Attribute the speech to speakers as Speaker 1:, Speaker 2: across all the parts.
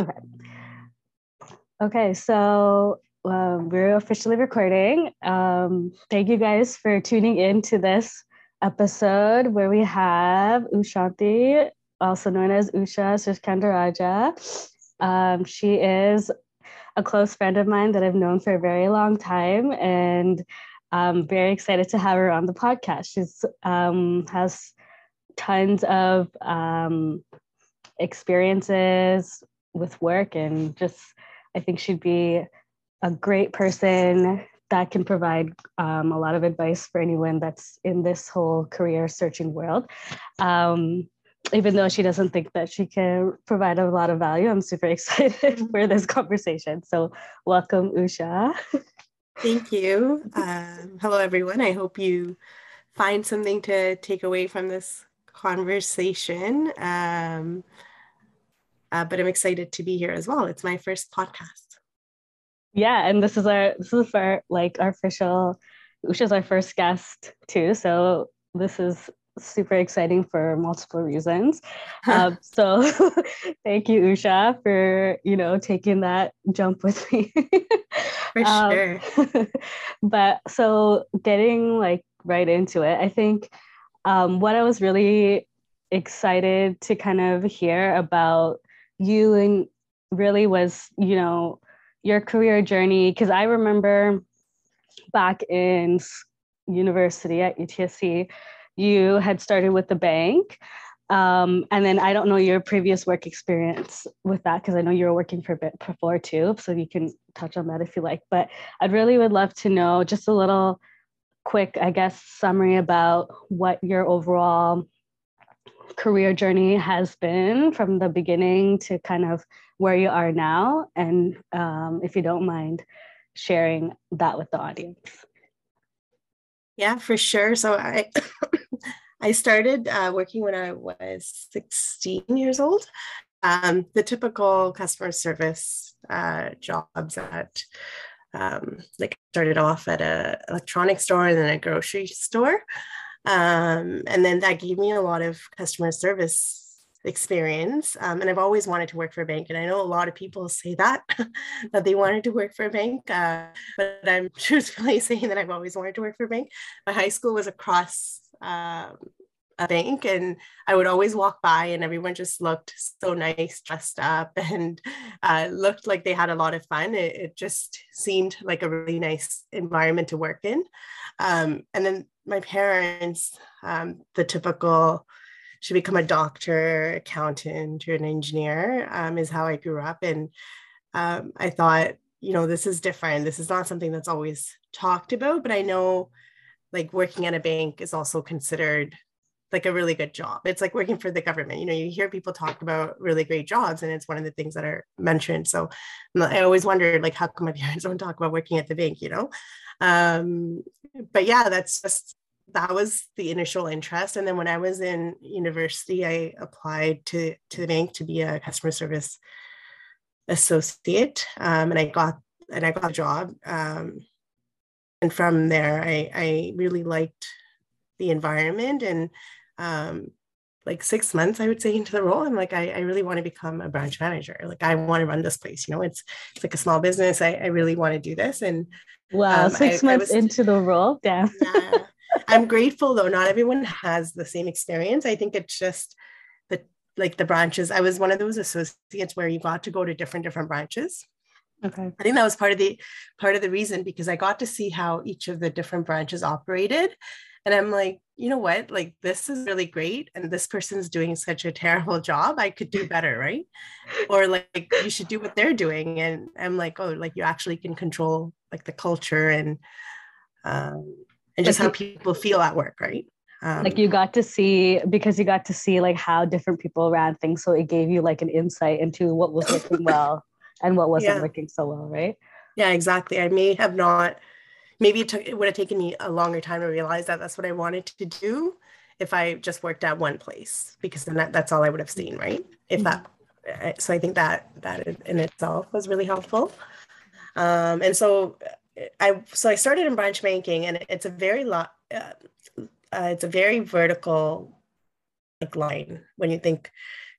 Speaker 1: Okay. Okay, so um, we're officially recording. Um, thank you guys for tuning in to this episode where we have Ushanthi, also known as Usha Sriskandarajah. Um, she is a close friend of mine that I've known for a very long time, and I'm very excited to have her on the podcast. She's um, has tons of um, experiences with work and just I think she'd be a great person that can provide um, a lot of advice for anyone that's in this whole career searching world. Um, even though she doesn't think that she can provide a lot of value, I'm super excited for this conversation. So, welcome, Usha.
Speaker 2: Thank you. Um, hello, everyone. I hope you find something to take away from this conversation. Uh, but I'm excited to be here as well. It's my first podcast.
Speaker 1: Yeah, and this is our this is our like our official. Usha's our first guest too, so this is super exciting for multiple reasons. um, so thank you, Usha, for you know taking that jump with me.
Speaker 2: for um, sure.
Speaker 1: but so getting like right into it, I think um, what I was really excited to kind of hear about you and really was, you know, your career journey. Because I remember back in university at UTSC, you had started with the bank. Um, and then I don't know your previous work experience with that because I know you were working for a bit before too. So you can touch on that if you like. But I'd really would love to know just a little quick, I guess, summary about what your overall career journey has been from the beginning to kind of where you are now. And um, if you don't mind sharing that with the audience.
Speaker 2: Yeah, for sure. So I I started uh, working when I was 16 years old. Um, the typical customer service uh, jobs at um, like started off at a electronics store and then a grocery store. Um, and then that gave me a lot of customer service experience. Um, and I've always wanted to work for a bank. And I know a lot of people say that, that they wanted to work for a bank. Uh, but I'm truthfully saying that I've always wanted to work for a bank. My high school was across um, a bank and I would always walk by and everyone just looked so nice, dressed up and uh, looked like they had a lot of fun. It, it, just seemed like a really nice environment to work in. Um, and then my parents, um, the typical should become a doctor, accountant, or an engineer um, is how I grew up. And um, I thought, you know, this is different. This is not something that's always talked about, but I know like working at a bank is also considered like a really good job. It's like working for the government. You know, you hear people talk about really great jobs, and it's one of the things that are mentioned. So I always wondered, like, how come my parents don't talk about working at the bank? You know, um, but yeah, that's just that was the initial interest. And then when I was in university, I applied to to the bank to be a customer service associate, um, and I got and I got a job. Um, and from there, I I really liked the environment and um, like six months, I would say, into the role. I'm like, I, I really want to become a branch manager. Like, I want to run this place. You know, it's it's like a small business. I, I really want to do this. And
Speaker 1: wow, um, six I, months I was, into the role, yeah. yeah.
Speaker 2: I'm grateful though. Not everyone has the same experience. I think it's just the like the branches. I was one of those associates where you got to go to different different branches.
Speaker 1: Okay.
Speaker 2: I think that was part of the part of the reason because I got to see how each of the different branches operated and i'm like you know what like this is really great and this person's doing such a terrible job i could do better right or like you should do what they're doing and i'm like oh like you actually can control like the culture and um and just like how people feel at work right
Speaker 1: um, like you got to see because you got to see like how different people ran things so it gave you like an insight into what was working well and what wasn't yeah. working so well right
Speaker 2: yeah exactly i may have not maybe it took it would have taken me a longer time to realize that that's what I wanted to do if I just worked at one place because then that, that's all I would have seen, right? If that mm-hmm. so I think that that in itself was really helpful. Um, and so I so I started in branch banking and it's a very lot uh, uh, it's a very vertical like line when you think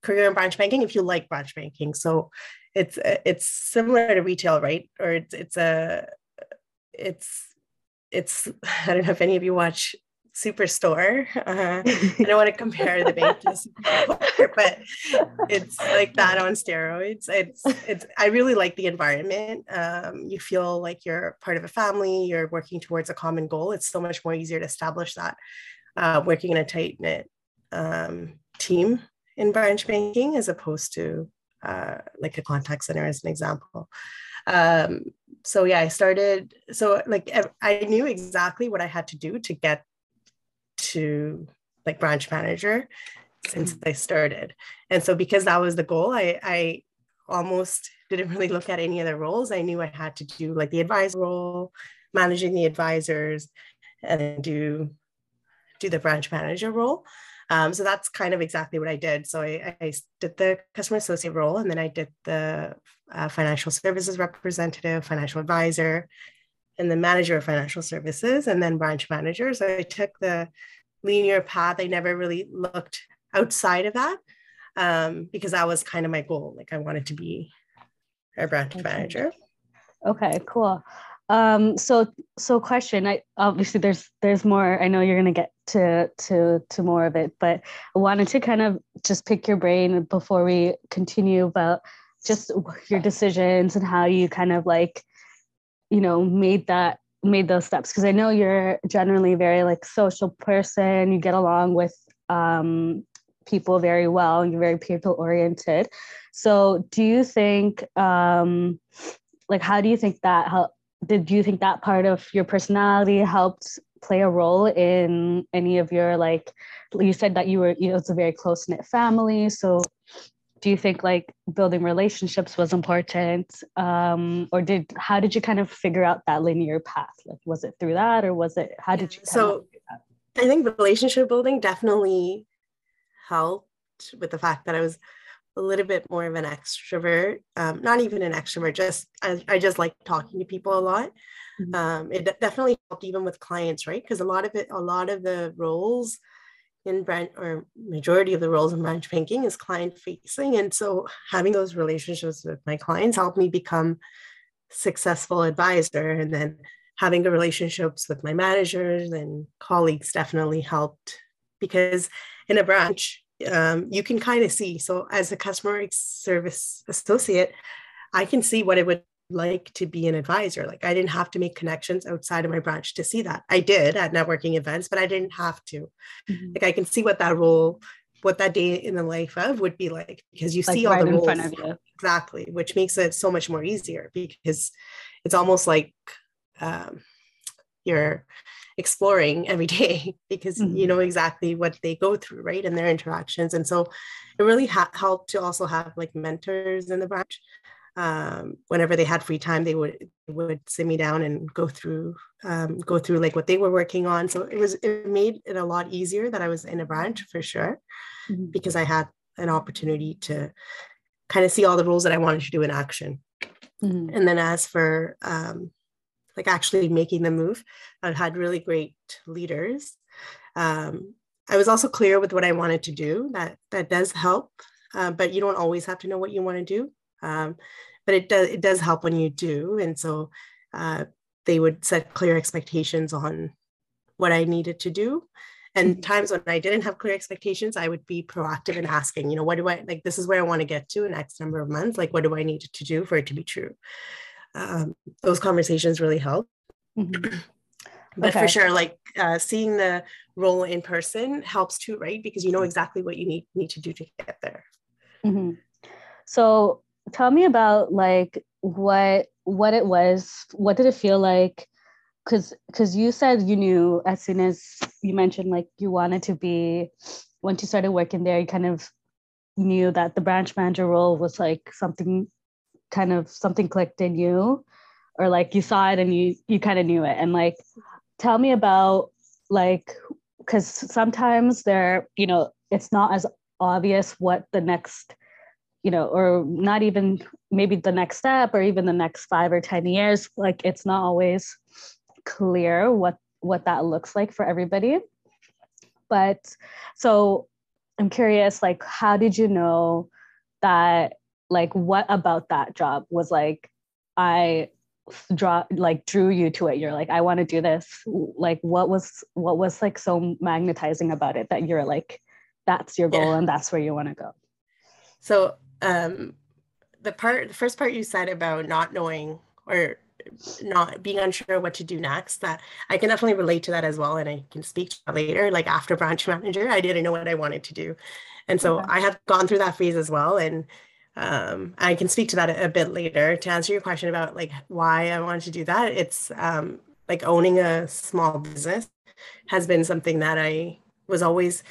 Speaker 2: career in branch banking if you like branch banking. So it's it's similar to retail, right? Or it's it's a it's it's I don't know if any of you watch Superstore. Uh, I don't want to compare the bank to Superstore, but it's like that on steroids. It's it's. I really like the environment. Um, you feel like you're part of a family. You're working towards a common goal. It's so much more easier to establish that uh, working in a tight knit um, team in branch banking as opposed to uh, like a contact center, as an example. Um, so yeah, I started. So like I knew exactly what I had to do to get to like branch manager since mm-hmm. I started. And so because that was the goal, I, I almost didn't really look at any other roles. I knew I had to do like the advisor role, managing the advisors, and do do the branch manager role. Um, so that's kind of exactly what I did. So I, I, did the customer associate role, and then I did the uh, financial services representative, financial advisor, and the manager of financial services, and then branch manager. So I took the linear path. I never really looked outside of that um, because that was kind of my goal. Like I wanted to be a branch okay. manager.
Speaker 1: Okay, cool. Um, so so question. I obviously there's there's more. I know you're gonna get to to to more of it, but I wanted to kind of just pick your brain before we continue about just your decisions and how you kind of like you know made that made those steps? Because i know you're generally very like social person. You get along with um, people very well. You're very people oriented. So do you think um, like how do you think that help did you think that part of your personality helped play a role in any of your like you said that you were you know it's a very close knit family. So do you think like building relationships was important? Um, or did how did you kind of figure out that linear path? Like was it through that or was it how did you
Speaker 2: so i think relationship building definitely helped with the fact that i was a little bit more of an extrovert um, not even an extrovert just I, I just like talking to people a lot. Mm-hmm. um, it definitely helped even with clients right? Because a lot of it a lot of the roles in branch or majority of the roles in branch banking is client facing and so having those relationships with my clients helped me become successful advisor. And then having the relationships with my managers and colleagues definitely helped because in a branch um, you can kind of see. So as a customer service associate i can see what it would like to be an advisor. Like I didn't have to make connections outside of my branch to see that. I did at networking events, but I didn't have to. Mm-hmm. Like I can see what that role, what that day in the life of would be like because you like see all the roles exactly, which makes it so much more easier because it's almost like um, you're exploring every day because mm-hmm. you know exactly what they go through right and their interactions and so it really ha- helped to also have like mentors in the branch um, whenever they had free time, they would would sit me down and go through um, go through like what they were working on. So it was it made it a lot easier that I was in a branch for sure, mm-hmm. because I had an opportunity to kind of see all the roles that I wanted to do in action. Mm-hmm. And then as for um, like actually making the move, I had really great leaders. Um, I was also clear with what I wanted to do. That that does help, uh, but you don't always have to know what you want to do. Um, but it does it does help when you do, and so uh, they would set clear expectations on what I needed to do. And mm-hmm. times when I didn't have clear expectations, I would be proactive in asking, you know, what do I like? This is where I want to get to in X number of months. Like, what do I need to do for it to be true? Um, those conversations really help. Mm-hmm. but okay. for sure, like uh, seeing the role in person helps too, right? Because you know exactly what you need need to do to get there.
Speaker 1: Mm-hmm. So tell me about like what what it was what did it feel like? Because because you said you knew as soon as you mentioned like you wanted to be once you started working there you kind of knew that the branch manager role was like something kind of something clicked in you or like you saw it and you you kind of knew it. And like tell me about like because sometimes there you know it's not as obvious what the next you know, or not even maybe the next step or even the next five or 10 years, like it's not always clear what what that looks like for everybody. But so I'm curious, like, how did you know that, like, what about that job was like, I draw like drew you to it you're like i want to do this like what was what was like so magnetizing about it that you're like that's your goal yeah. and that's where you want to go
Speaker 2: so um the part the first part you said about not knowing or not being unsure what to do next that i can definitely relate to that as well and i can speak to that later like after branch manager i didn't know what i wanted to do and so okay. i have gone through that phase as well and um, I can speak to that a, a, bit later. To answer your question about like why I wanted to do that, it's um, like owning a small business has been something that I was always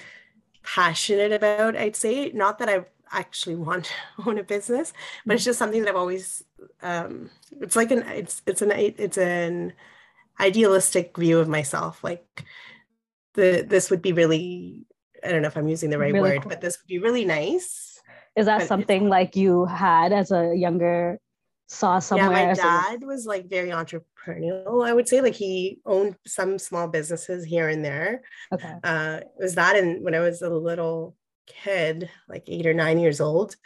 Speaker 2: passionate about. I'd say not that I actually want to own a business, but it's just something that I've always. Um, it's like an it's it's an it's an idealistic view of myself. Like the this would be really I don't know if I'm using the right really word, cool. but this would be really nice
Speaker 1: is that something like you had as a younger saw somewhere?
Speaker 2: Yeah, my dad was like very entrepreneurial. I would say like he owned some small businesses here and there. Okay. Uh, it was that, and when I was a little kid, like eight or nine years old,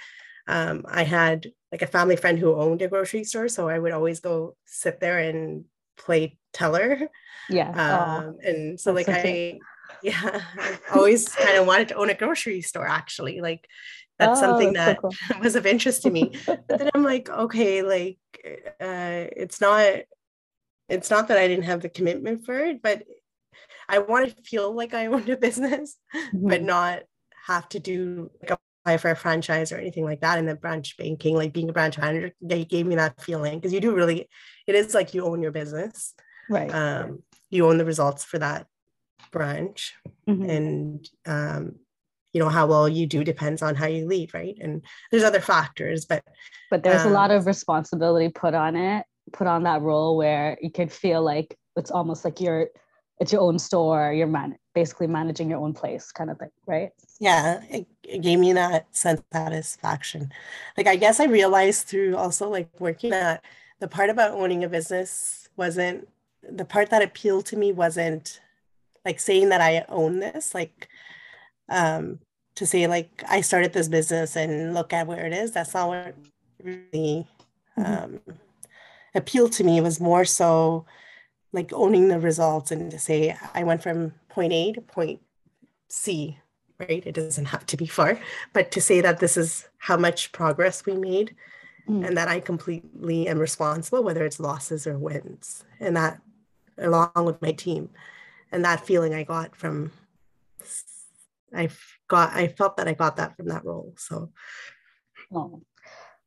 Speaker 2: um, I had like a family friend who owned a grocery store, so I would always go sit there and play teller.
Speaker 1: Yeah.
Speaker 2: Um, and so like I. Yeah, I always kind of wanted to own a grocery store actually. Like that's oh, something that so cool. was of interest to me but then i'm like okay like uh, it's not it's not that i didn't have the commitment for it but i want to feel like i owned a business mm-hmm. but not have to do like apply for a franchise or anything like that in the branch banking like being a branch manager they gave me that feeling because you do really it is like you own your business
Speaker 1: right
Speaker 2: um, you own the results for that branch mm-hmm. and um, you know how well you do depends on how you lead right and there's other factors but
Speaker 1: but there's um, a lot um, of responsibility put on it put on that role where you could feel like it's almost like you're it's your own store you're man- basically managing your own place kind of thing right
Speaker 2: yeah it, it gave me that sense of satisfaction like i guess i realized through also like working at the part about owning a business wasn't the part that appealed to me wasn't like saying that i own this like um, to say like I started this business and look at where it is. That's not what really mm-hmm. um, appealed to me. It was more so like owning the results and to say I went from point A to point C. Right, it doesn't have to be far, but to say that this is how much progress we made, mm. and that I completely am responsible, whether it's losses or wins, and that along with my team, and that feeling I got from I got I felt that I got that from that role. So
Speaker 1: oh.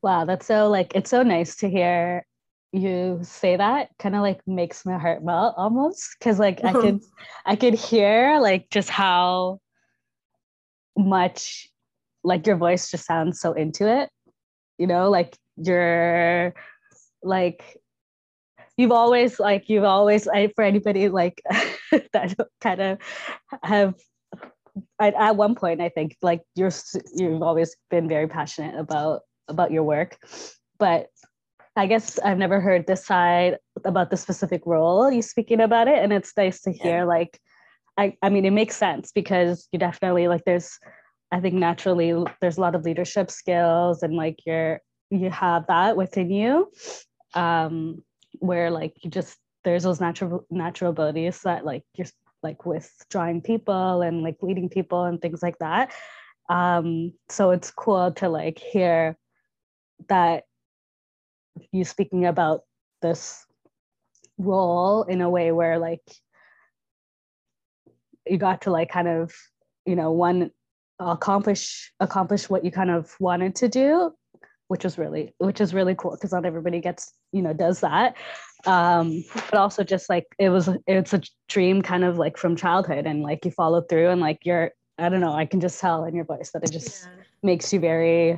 Speaker 1: wow, that's so like it's so nice to hear you say that kind of like makes my heart melt almost because like I could I could hear like just how much like your voice just sounds so into it you know like you're like you've always like you've always I, for anybody like that kind of have at, at one point i think like you're you've always been very passionate about about your work but i guess i've never heard this side about the specific role you speaking about it and it's nice to hear yeah. like i i mean it makes sense because you definitely like there's i think naturally there's a lot of leadership skills and like you're you have that within you um where like you just there's those natural natural abilities that like you're like with drawing people and like leading people and things like that um so it's cool to like hear that you speaking about this role in a way where like you got to like kind of you know one accomplish accomplish what you kind of wanted to do which was really which is really cool because not everybody gets you know does that um but also just like it was it's a dream kind of like from childhood and like you follow through and like you're i don't know i can just tell in your voice that it just yeah. makes you very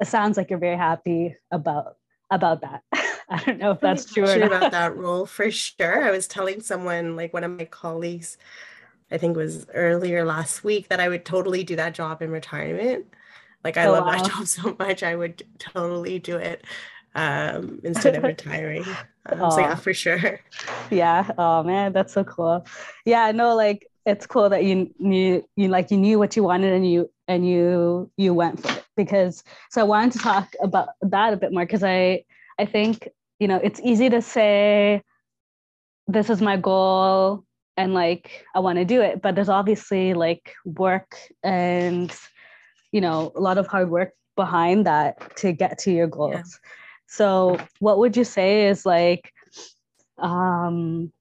Speaker 1: it sounds like you're very happy about about that i don't know if that's true or not.
Speaker 2: about that role for sure i was telling someone like one of my colleagues i think it was earlier last week that i would totally do that job in retirement like I oh, love wow. that job so much, I would totally do it um, instead of retiring. Um, so yeah, for sure.
Speaker 1: Yeah. Oh man, that's so cool. Yeah. No, like it's cool that you knew you like you knew what you wanted and you and you you went for it because so I wanted to talk about that a bit more because I I think you know it's easy to say this is my goal and like I want to do it but there's obviously like work and you know a lot of hard work behind that to get to your goals. Yeah. So what would you say is like um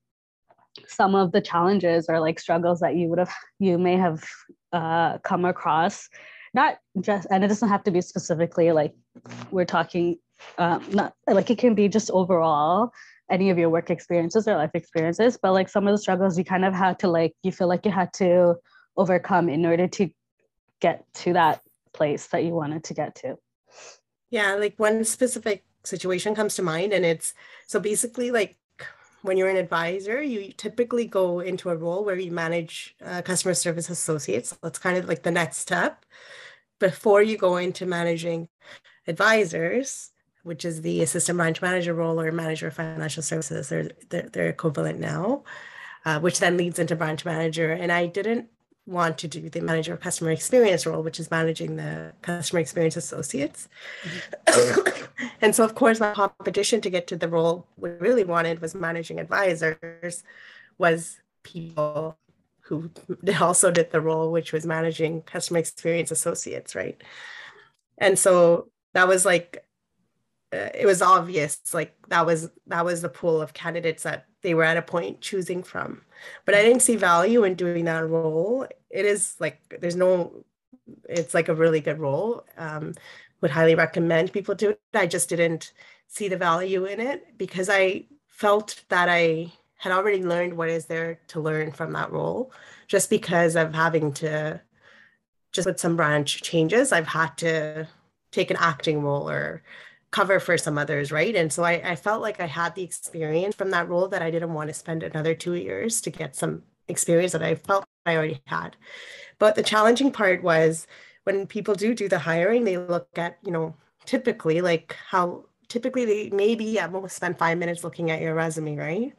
Speaker 1: some of the challenges or like struggles that you would have you may have uh, come across. Not just and it doesn't have to be specifically like we're talking um, not like it can be just overall any of your work experiences or life experiences but like some of the struggles you kind of had to like you feel like you had to overcome in order to get to that place that you wanted to get to.
Speaker 2: Yeah like one specific situation comes to mind and it's so basically like when you're an advisor, you typically go into a role where you manage uh, customer service associates. That's kind of like the next step before you go into managing advisors, which is the assistant branch manager role or manager of financial services. They're, they're, they're equivalent now, uh, which then leads into branch manager. And I didn't want to do the manager of customer experience role, which is managing the customer experience associates. Mm-hmm. and so, of course, my competition to get to the role we really wanted was managing advisors, was people who also did the role, which was managing customer experience associates, right? And so that was like, it was obvious, like that was that was the pool of candidates that they were at a point choosing from. But I didn't see value in doing that role. It is like there's no, it's like a really good role. Um, would highly recommend people do it. I just didn't see the value in it because I felt that I had already learned what is there to learn from that role. Just because of having to, just with some branch changes, I've had to take an acting role or cover for some others, right? And so I, I felt like I had the experience from that role that I didn't want to spend another two years to get some experience that I felt I already had. But the challenging part was when people do do the hiring, they look at, you know, typically like how typically they maybe at most spend five minutes looking at your resume, right?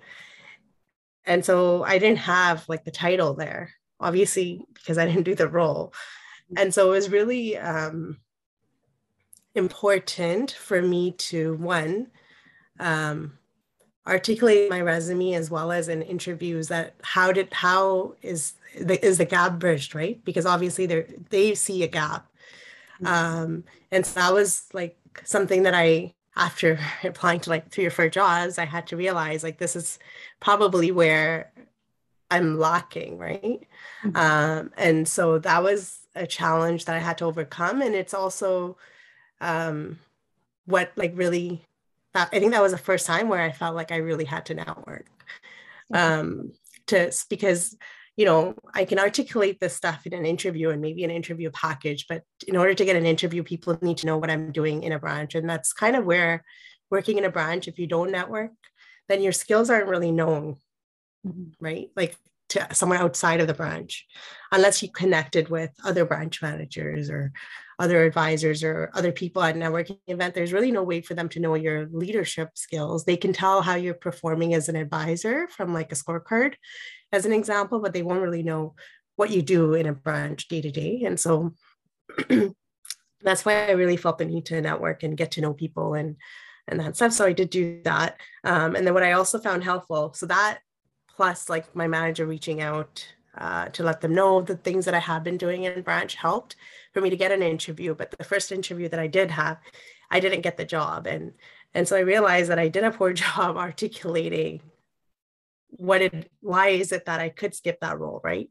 Speaker 2: And so I didn't have like the title there, obviously, because I didn't do the role. And so it was really um, important for me to one um, articulate my resume as well as in interviews that how did how is the is the gap bridged right because obviously they they see a gap mm-hmm. um, and so that was like something that i after applying to like three or four jobs i had to realize like this is probably where i'm lacking right mm-hmm. um, and so that was a challenge that i had to overcome and it's also um, what like really that, I think that was the first time where I felt like I really had to network um, to because you know I can articulate this stuff in an interview and maybe an interview package, but in order to get an interview, people need to know what I'm doing in a branch, and that's kind of where working in a branch. If you don't network, then your skills aren't really known, mm-hmm. right? Like to someone outside of the branch unless you connected with other branch managers or other advisors or other people at networking event there's really no way for them to know your leadership skills. They can tell how you're performing as an advisor from like a scorecard as an example but they won't really know what you do in a branch day to day and so that's why i really felt the need to network and get to know people and and that stuff so i did do that. Um, and then what i also found helpful so that plus like my manager reaching out uh, to let them know the things that I have been doing in branch helped for me to get an interview. But the first interview that I did have, I didn't get the job. And and so I realized that I did a poor job articulating what it why is it that I could skip that role, right?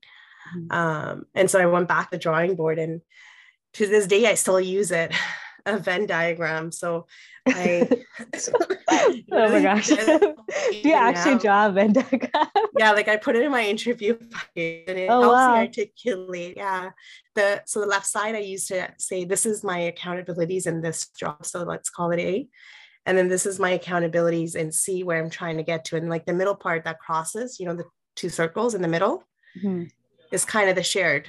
Speaker 2: Mm-hmm. Um, and so I went back to the drawing board and to this day I still use it a Venn diagram. So I
Speaker 1: oh my gosh. Do you actually draw a Venn diagram?
Speaker 2: yeah, like I put it in my interview packet and it oh, helps wow. me articulate. Yeah. The so the left side I used to say this is my accountabilities in this job. So let's call it A. And then this is my accountabilities and C where I'm trying to get to. And like the middle part that crosses, you know, the two circles in the middle mm-hmm. is kind of the shared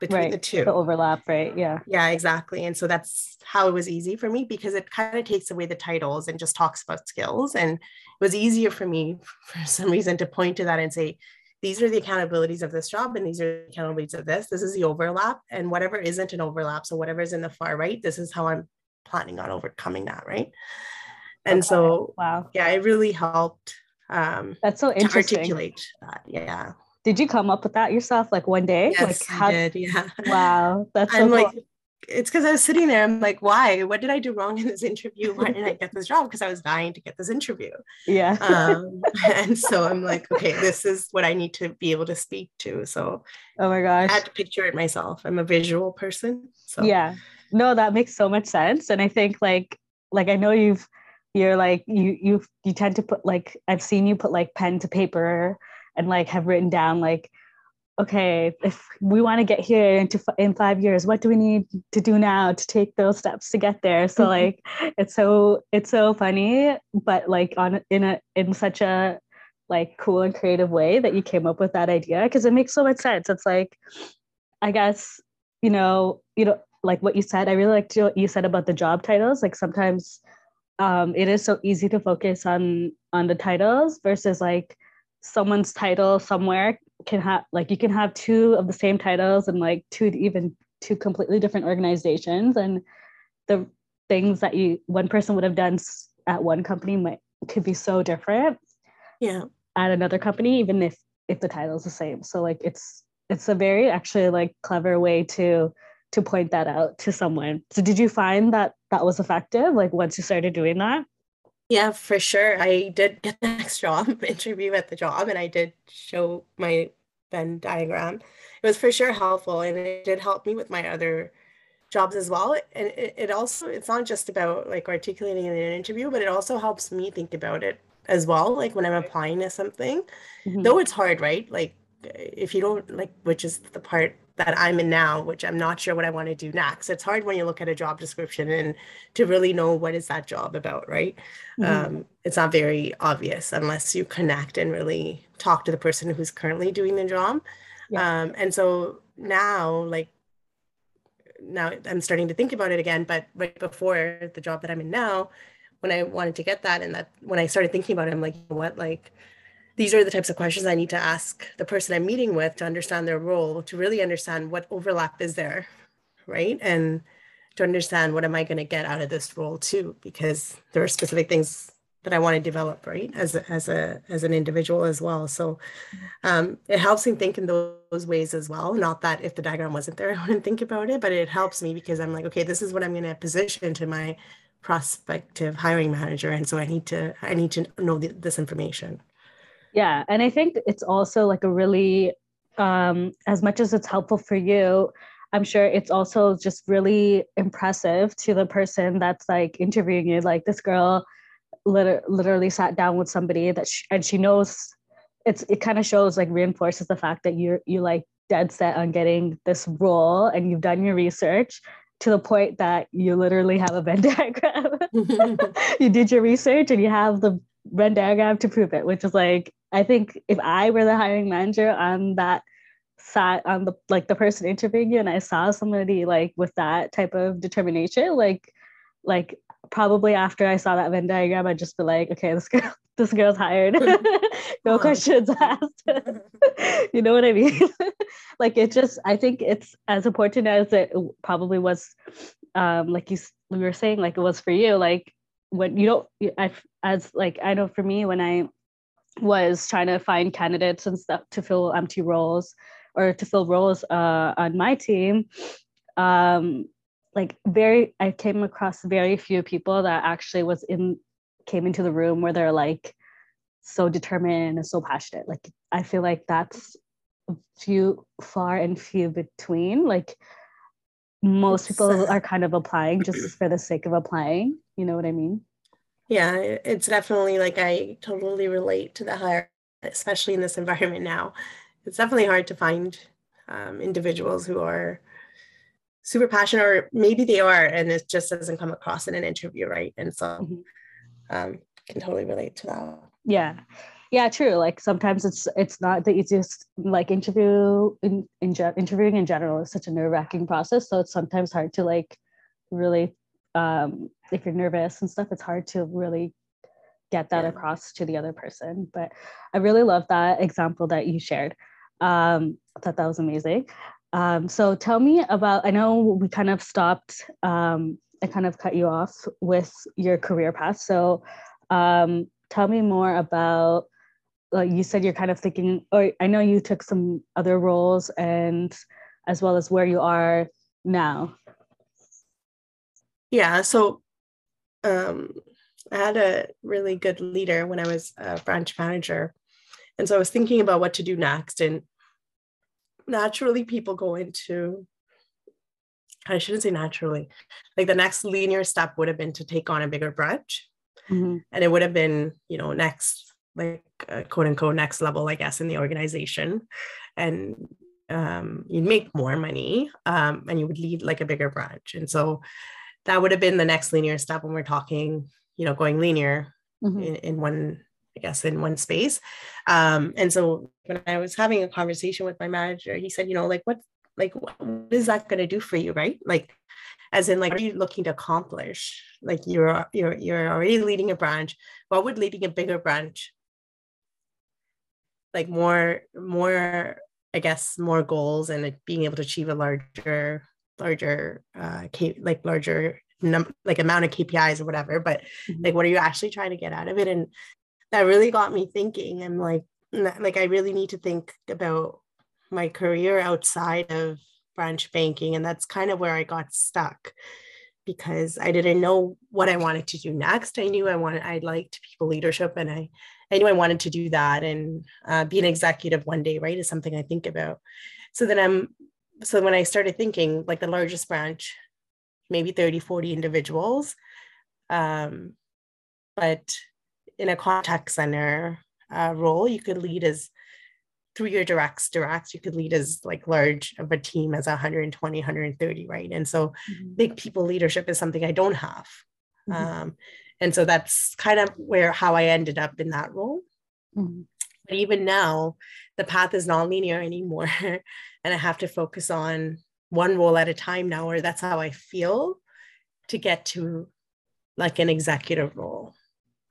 Speaker 2: between
Speaker 1: right.
Speaker 2: the two.
Speaker 1: The overlap, right? Yeah.
Speaker 2: Yeah, exactly. And so that's how it was easy for me because it kind of takes away the titles and just talks about skills. And it was easier for me for some reason to point to that and say, these are the accountabilities of this job and these are the accountabilities of this. This is the overlap. And whatever isn't an overlap, so whatever is in the far right, this is how I'm planning on overcoming that. Right. And okay. so, wow. Yeah, it really helped. Um,
Speaker 1: That's so interesting.
Speaker 2: articulate that. Yeah.
Speaker 1: Did you come up with that yourself like one day?
Speaker 2: Yes,
Speaker 1: like
Speaker 2: how, I did. Yeah.
Speaker 1: Wow. That's so
Speaker 2: I'm
Speaker 1: cool.
Speaker 2: like, it's because I was sitting there. I'm like, why? What did I do wrong in this interview? Why didn't I get this job? Because I was dying to get this interview.
Speaker 1: Yeah.
Speaker 2: um, and so I'm like, okay, this is what I need to be able to speak to. So,
Speaker 1: oh my gosh,
Speaker 2: I had to picture it myself. I'm a visual person. So,
Speaker 1: yeah, no, that makes so much sense. And I think like, like I know you've, you're like you you you tend to put like I've seen you put like pen to paper and like have written down like okay, if we want to get here into in five years, what do we need to do now to take those steps to get there? So mm-hmm. like, it's so it's so funny, but like on in a in such a like cool and creative way that you came up with that idea because it makes so much sense. It's like, I guess you know you know like what you said. I really liked what you said about the job titles. Like sometimes um, it is so easy to focus on on the titles versus like someone's title somewhere can have like you can have two of the same titles and like two even two completely different organizations. And the things that you one person would have done at one company might could be so different
Speaker 2: yeah.
Speaker 1: at another company even if if the title is the same. So like it's it's a very actually like clever way to to point that out to someone. So did you find that that was effective like once you started doing that
Speaker 2: yeah, for sure. I did get the next job interview at the job and I did show my Venn diagram. It was for sure helpful and it did help me with my other jobs as well. And it, it also, it's not just about like articulating in an interview, but it also helps me think about it as well. Like when I'm applying to something, mm-hmm. though it's hard, right? Like if you don't like, which is the part that I'm in now, which I'm not sure what I want to do next. It's hard when you look at a job description and to really know what is that job about, right? Mm-hmm. Um, it's not very obvious unless you connect and really talk to the person who's currently doing the job. Yeah. Um, and so now, like now, I'm starting to think about it again. But right before the job that I'm in now, when I wanted to get that, and that when I started thinking about it, I'm like, you know what, like these are the types of questions I need to ask the person I'm meeting with to understand their role, to really understand what overlap is there, right? And to understand what am I going to get out of this role too, because there are specific things that I want to develop, right, as a, as a as an individual as well. So um, it helps me think in those ways as well. Not that if the diagram wasn't there, I wouldn't think about it, but it helps me because I'm like, okay, this is what I'm going to position to my prospective hiring manager, and so I need to I need to know the, this information.
Speaker 1: Yeah. And I think it's also like a really, um, as much as it's helpful for you, I'm sure it's also just really impressive to the person that's like interviewing you. Like this girl liter- literally sat down with somebody that she, and she knows it's it kind of shows like reinforces the fact that you're you like dead set on getting this role and you've done your research to the point that you literally have a Venn diagram. you did your research and you have the Venn diagram to prove it, which is like I think if I were the hiring manager on that side on the like the person interviewing you and I saw somebody like with that type of determination, like like probably after I saw that Venn diagram, I'd just be like, okay, this girl, this girl's hired. no questions asked. you know what I mean? like it just, I think it's as important as it probably was, um, like you we were saying, like it was for you. Like when you don't, I as like I know for me when I was trying to find candidates and stuff to fill empty roles or to fill roles uh, on my team. Um, like very i came across very few people that actually was in came into the room where they're like so determined and so passionate. Like i feel like that's few far and few between. Like most people are kind of applying just for the sake of applying. You know what i mean
Speaker 2: yeah it's definitely like i totally relate to the higher especially in this environment now. It's definitely hard to find um, individuals who are super passionate or maybe they are and it just doesn't come across in an interview right? And so mm-hmm. um, can totally relate to that.
Speaker 1: Yeah. Yeah true like sometimes it's it's not the easiest like interview in, in interviewing in general is such a nerve-wracking process so it's sometimes hard to like really um, if you're nervous and stuff, it's hard to really get that yeah. across to the other person but i really love that example that you shared. Um, i thought that was amazing. Um, so tell me about i know we kind of stopped um, i kind of cut you off with your career path. So um, tell me more about like you said you're kind of thinking or i know you took some other roles and as well as where you are now
Speaker 2: yeah so um I had a really good leader when I was a branch manager. And so I was thinking about what to do next. And naturally, people go into, I shouldn't say naturally, like the next linear step would have been to take on a bigger branch. Mm-hmm. And it would have been, you know, next, like uh, quote unquote, next level, I guess, in the organization. And um, you'd make more money um, and you would lead like a bigger branch. And so that would have been the next linear step when we're talking you know going linear mm-hmm. in, in one I guess in one space. Um, and so when I was having a conversation with my manager, he said, you know, like what like what is that going to do for you, right? Like as in like are you looking to accomplish? Like you're you're you're already leading a branch. What would leading a bigger branch like more more I guess more goals and like being able to achieve a larger larger uh like larger num- like amount of KPIs or whatever, but mm-hmm. like what are you actually trying to get out of it? And that really got me thinking. I'm like, like I really need to think about my career outside of branch banking, and that's kind of where I got stuck because I didn't know what I wanted to do next. I knew I wanted, I liked people leadership, and I, I knew I wanted to do that and uh, be an executive one day. Right, is something I think about. So then I'm, so when I started thinking, like the largest branch maybe 30, 40 individuals. Um, but in a contact center uh, role, you could lead as through your directs directs you could lead as like large of a team as 120 130 right and so mm-hmm. big people leadership is something i don't have mm-hmm. um, and so that's kind of where how i ended up in that role mm-hmm. But even now the path is not linear anymore and i have to focus on one role at a time now, or that's how I feel to get to like an executive role.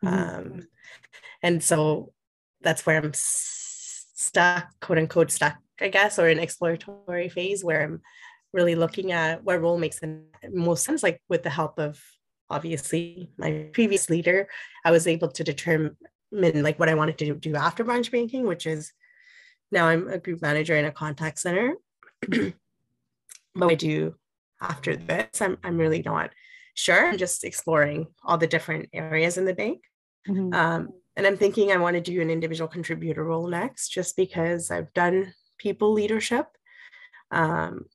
Speaker 2: Mm-hmm. Um, and so that's where I'm stuck, quote unquote, stuck, I guess, or an exploratory phase where I'm really looking at what role makes the most sense, like with the help of obviously my previous leader, I was able to determine like what I wanted to do after branch banking, which is now I'm a group manager in a contact center. what I do after this, I'm, I'm really not sure. I'm just exploring all the different areas in the bank. Mm-hmm. Um, and I'm thinking I want to do an individual contributor role next, just because I've done people leadership. Um,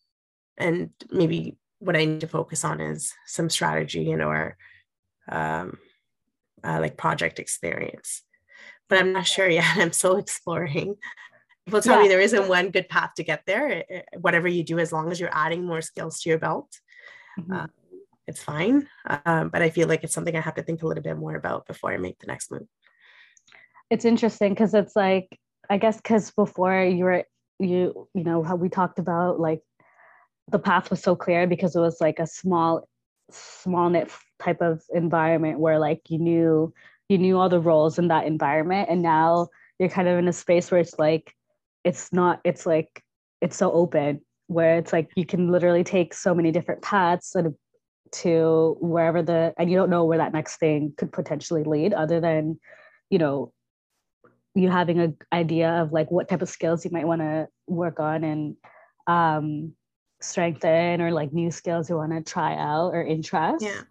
Speaker 2: and maybe what I need to focus on is some strategy and or um, uh, like project experience. But I'm not sure yet. I'm still exploring people tell yeah. me there isn't one good path to get there whatever you do as long as you're adding more skills to your belt mm-hmm. uh, it's fine um, but i feel like it's something i have to think a little bit more about before i make the next move
Speaker 1: it's interesting because it's like i guess because before you were you you know how we talked about like the path was so clear because it was like a small small knit type of environment where like you knew you knew all the roles in that environment. And now you're kind of in a space where it's like it's not it's like it's so open where it's like you can literally take so many different paths and to wherever the and you don't know where that next thing could potentially lead other than you know you having an idea of like what type of skills you might want to work on. And um strengthen or like new skills you want to try out or interest.
Speaker 2: Yeah.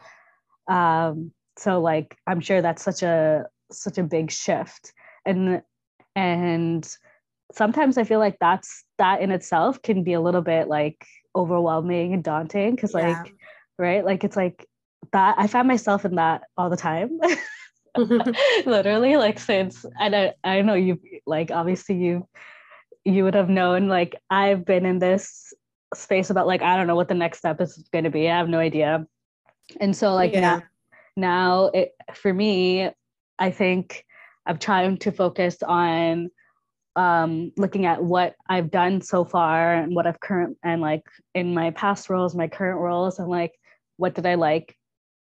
Speaker 1: Um so like i'm sure that's such a such a big shift. And and sometimes I feel like that's that in itself can be a little bit like overwhelming and daunting because yeah. like right? Like it's like that I find myself in that all the time. Literally like since and I, I know you like obviously you you would have known like I've been in this space about like I don't know what the next step is going to be I have no idea and so like yeah. now now it for me I think I'm trying to focus on um, looking at what I've done so far and what I've current and like in my past roles, my current roles, and like what did I like,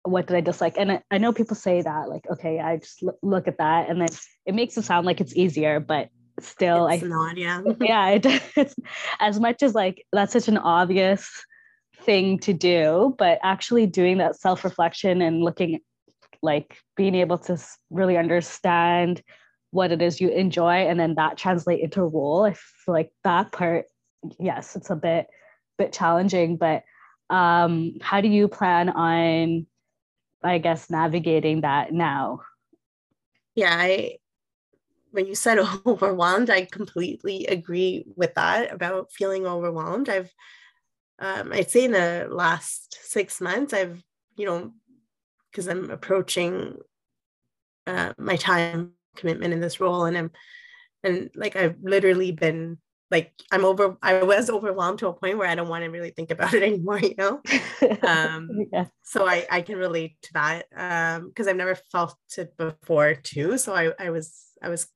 Speaker 1: what did I dislike? And I, I know people say that, like, okay, I just l- look at that, and then it makes it sound like it's easier, but still,
Speaker 2: it's
Speaker 1: I
Speaker 2: not, yeah,
Speaker 1: yeah, it, it's as much as like that's such an obvious thing to do, but actually doing that self reflection and looking like being able to really understand what it is you enjoy and then that translate into a role. I feel like that part, yes, it's a bit bit challenging, but um, how do you plan on, I guess, navigating that now?
Speaker 2: Yeah, I when you said overwhelmed, I completely agree with that about feeling overwhelmed. I've um, I'd say in the last six months, I've, you know, because I'm approaching uh, my time commitment in this role, and I'm, and like I've literally been like I'm over. I was overwhelmed to a point where I don't want to really think about it anymore. You know, um, yeah. so I I can relate to that Um, because um, I've never felt it before too. So I I was I was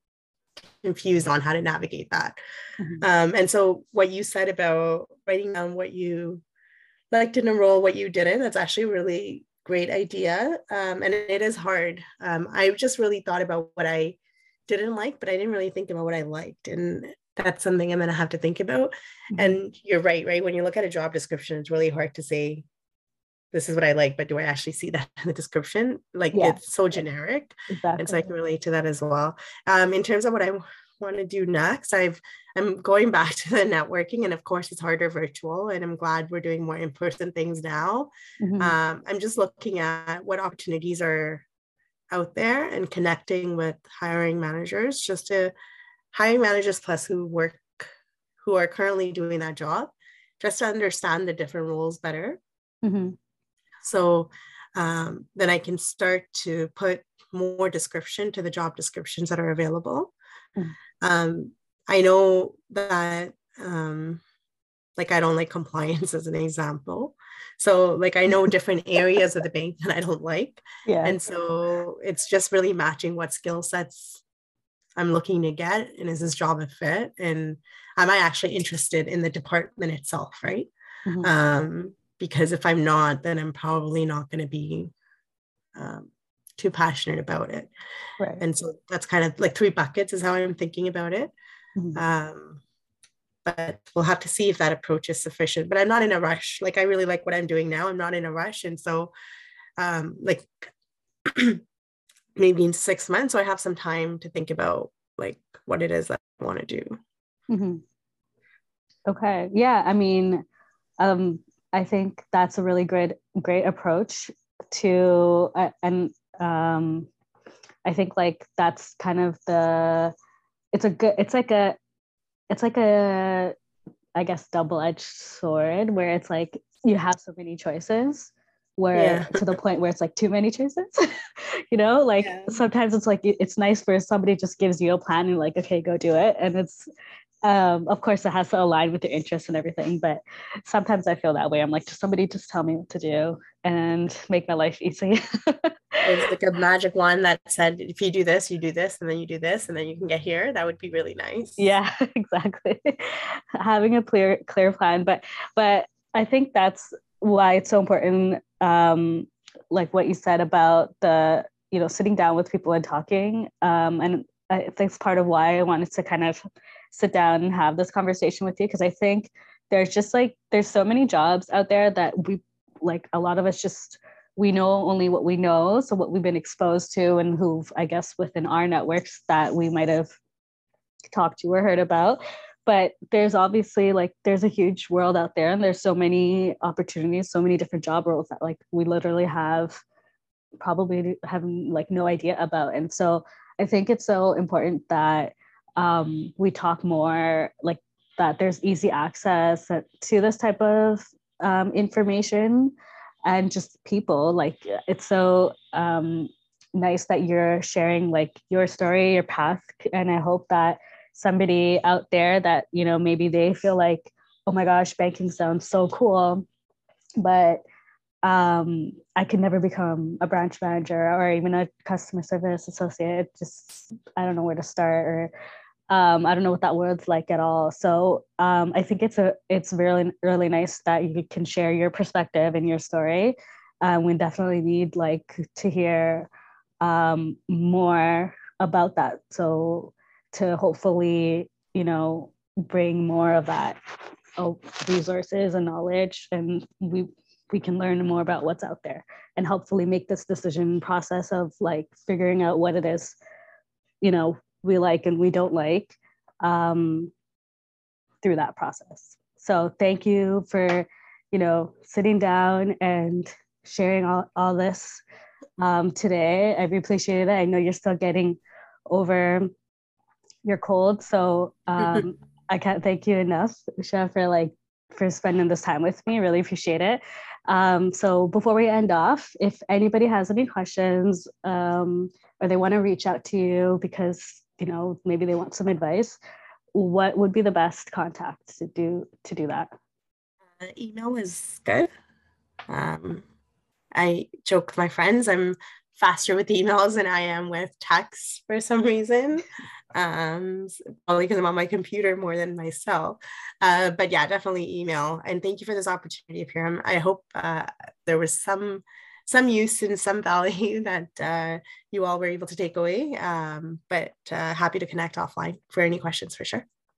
Speaker 2: confused on how to navigate that. Mm-hmm. Um, and so what you said about writing down what you liked in a role, what you didn't, that's actually a really great idea. Um, and it is hard. Um, I just really thought about what I didn't like, but I didn't really think about what I liked. And that's something I'm going to have to think about. Mm-hmm. And you're right, right? When you look at a job description, it's really hard to say, this is what I like, but do I actually see that in the description? Like yeah. it's so generic. Exactly. And so I can relate to that as well. Um, in terms of what I want to do next, I've I'm going back to the networking, and of course it's harder virtual. And I'm glad we're doing more in-person things now. Mm-hmm. Um, I'm just looking at what opportunities are out there and connecting with hiring managers, just to hiring managers plus who work who are currently doing that job, just to understand the different roles better. Mm-hmm so um, then I can start to put more description to the job descriptions that are available. Mm. Um, I know that, um, like, I don't like compliance as an example. So, like, I know different areas of the bank that I don't like. Yeah. And so it's just really matching what skill sets I'm looking to get and is this job a fit? And am I actually interested in the department itself? Right. Mm-hmm. Um, because if I'm not, then I'm probably not going to be um, too passionate about it. Right. And so that's kind of like three buckets is how I'm thinking about it. Mm-hmm. Um, but we'll have to see if that approach is sufficient. But I'm not in a rush. Like I really like what I'm doing now. I'm not in a rush, and so um, like maybe in six months, so I have some time to think about like what it is that I want to do.
Speaker 1: Mm-hmm. Okay. Yeah. I mean, um, I think that's a really great great approach to uh, and um, I think like that's kind of the it's a good it's like a it's like a I guess double edged sword where it's like you have so many choices where yeah. to the point where it's like too many choices you know like yeah. sometimes it's like it's nice for somebody just gives you a plan and like okay go do it and it's um, of course it has to align with your interests and everything but sometimes i feel that way. I'm like just somebody just tell me what to do and make my life easy.
Speaker 2: It's like a magic one that said if you do this you do this and then you do this and then you can get here. That would be really nice.
Speaker 1: Yeah exactly. Having a clear clear plan but but i think that's why it's so important um like what you said about the you know sitting down with people and talking um and I think it's part of why I wanted to kind of sit down and have this conversation with you because I think there's just like there's so many jobs out there that we like a lot of us just we know only what we know. So what we've been exposed to and who've i guess within our networks that we might have talked to or heard about. But there's obviously like there's a huge world out there and there's so many opportunities so many different job roles that like we literally have probably have like no idea about. And so i think it's so important that um, we talk more like that there's easy access to this type of um, information and just people. Like it's so um, nice that you're sharing like your story your path and i hope that somebody out there that you know maybe they feel like oh my gosh banking sounds so cool. But um, I could never become a branch manager or even a customer service associate. Just I don't know where to start, or um, I don't know what that word's like at all. So um, I think it's a it's really really nice that you can share your perspective and your story, um, we definitely need like to hear um, more about that. So to hopefully, you know, bring more of that oh, resources and knowledge, and we we can learn more about what's out there, and hopefully make this decision process of like figuring out what it is, you know, we like and we don't like um, through that process. So thank you for, you know, sitting down and sharing all, all this um, today. I appreciate it. I know you're still getting over your cold. So um, I can't thank you enough, Usha, for like for spending this time with me. Really appreciate it. Um, so before we end off, if anybody has any questions um, or they want to reach out to you because you know maybe they want some advice, what would be the best contact to do to do that?
Speaker 2: Uh, email is good. Um, I joke with my friends. I'm faster with emails than I am with texts for some reason. Um, probably because I'm on my computer more than myself. Uh, but yeah, definitely email. And thank you for this opportunity, Piram. I hope uh, there was some some use and some value that uh, you all were able to take away. Um, but uh, happy to connect offline for any questions for sure.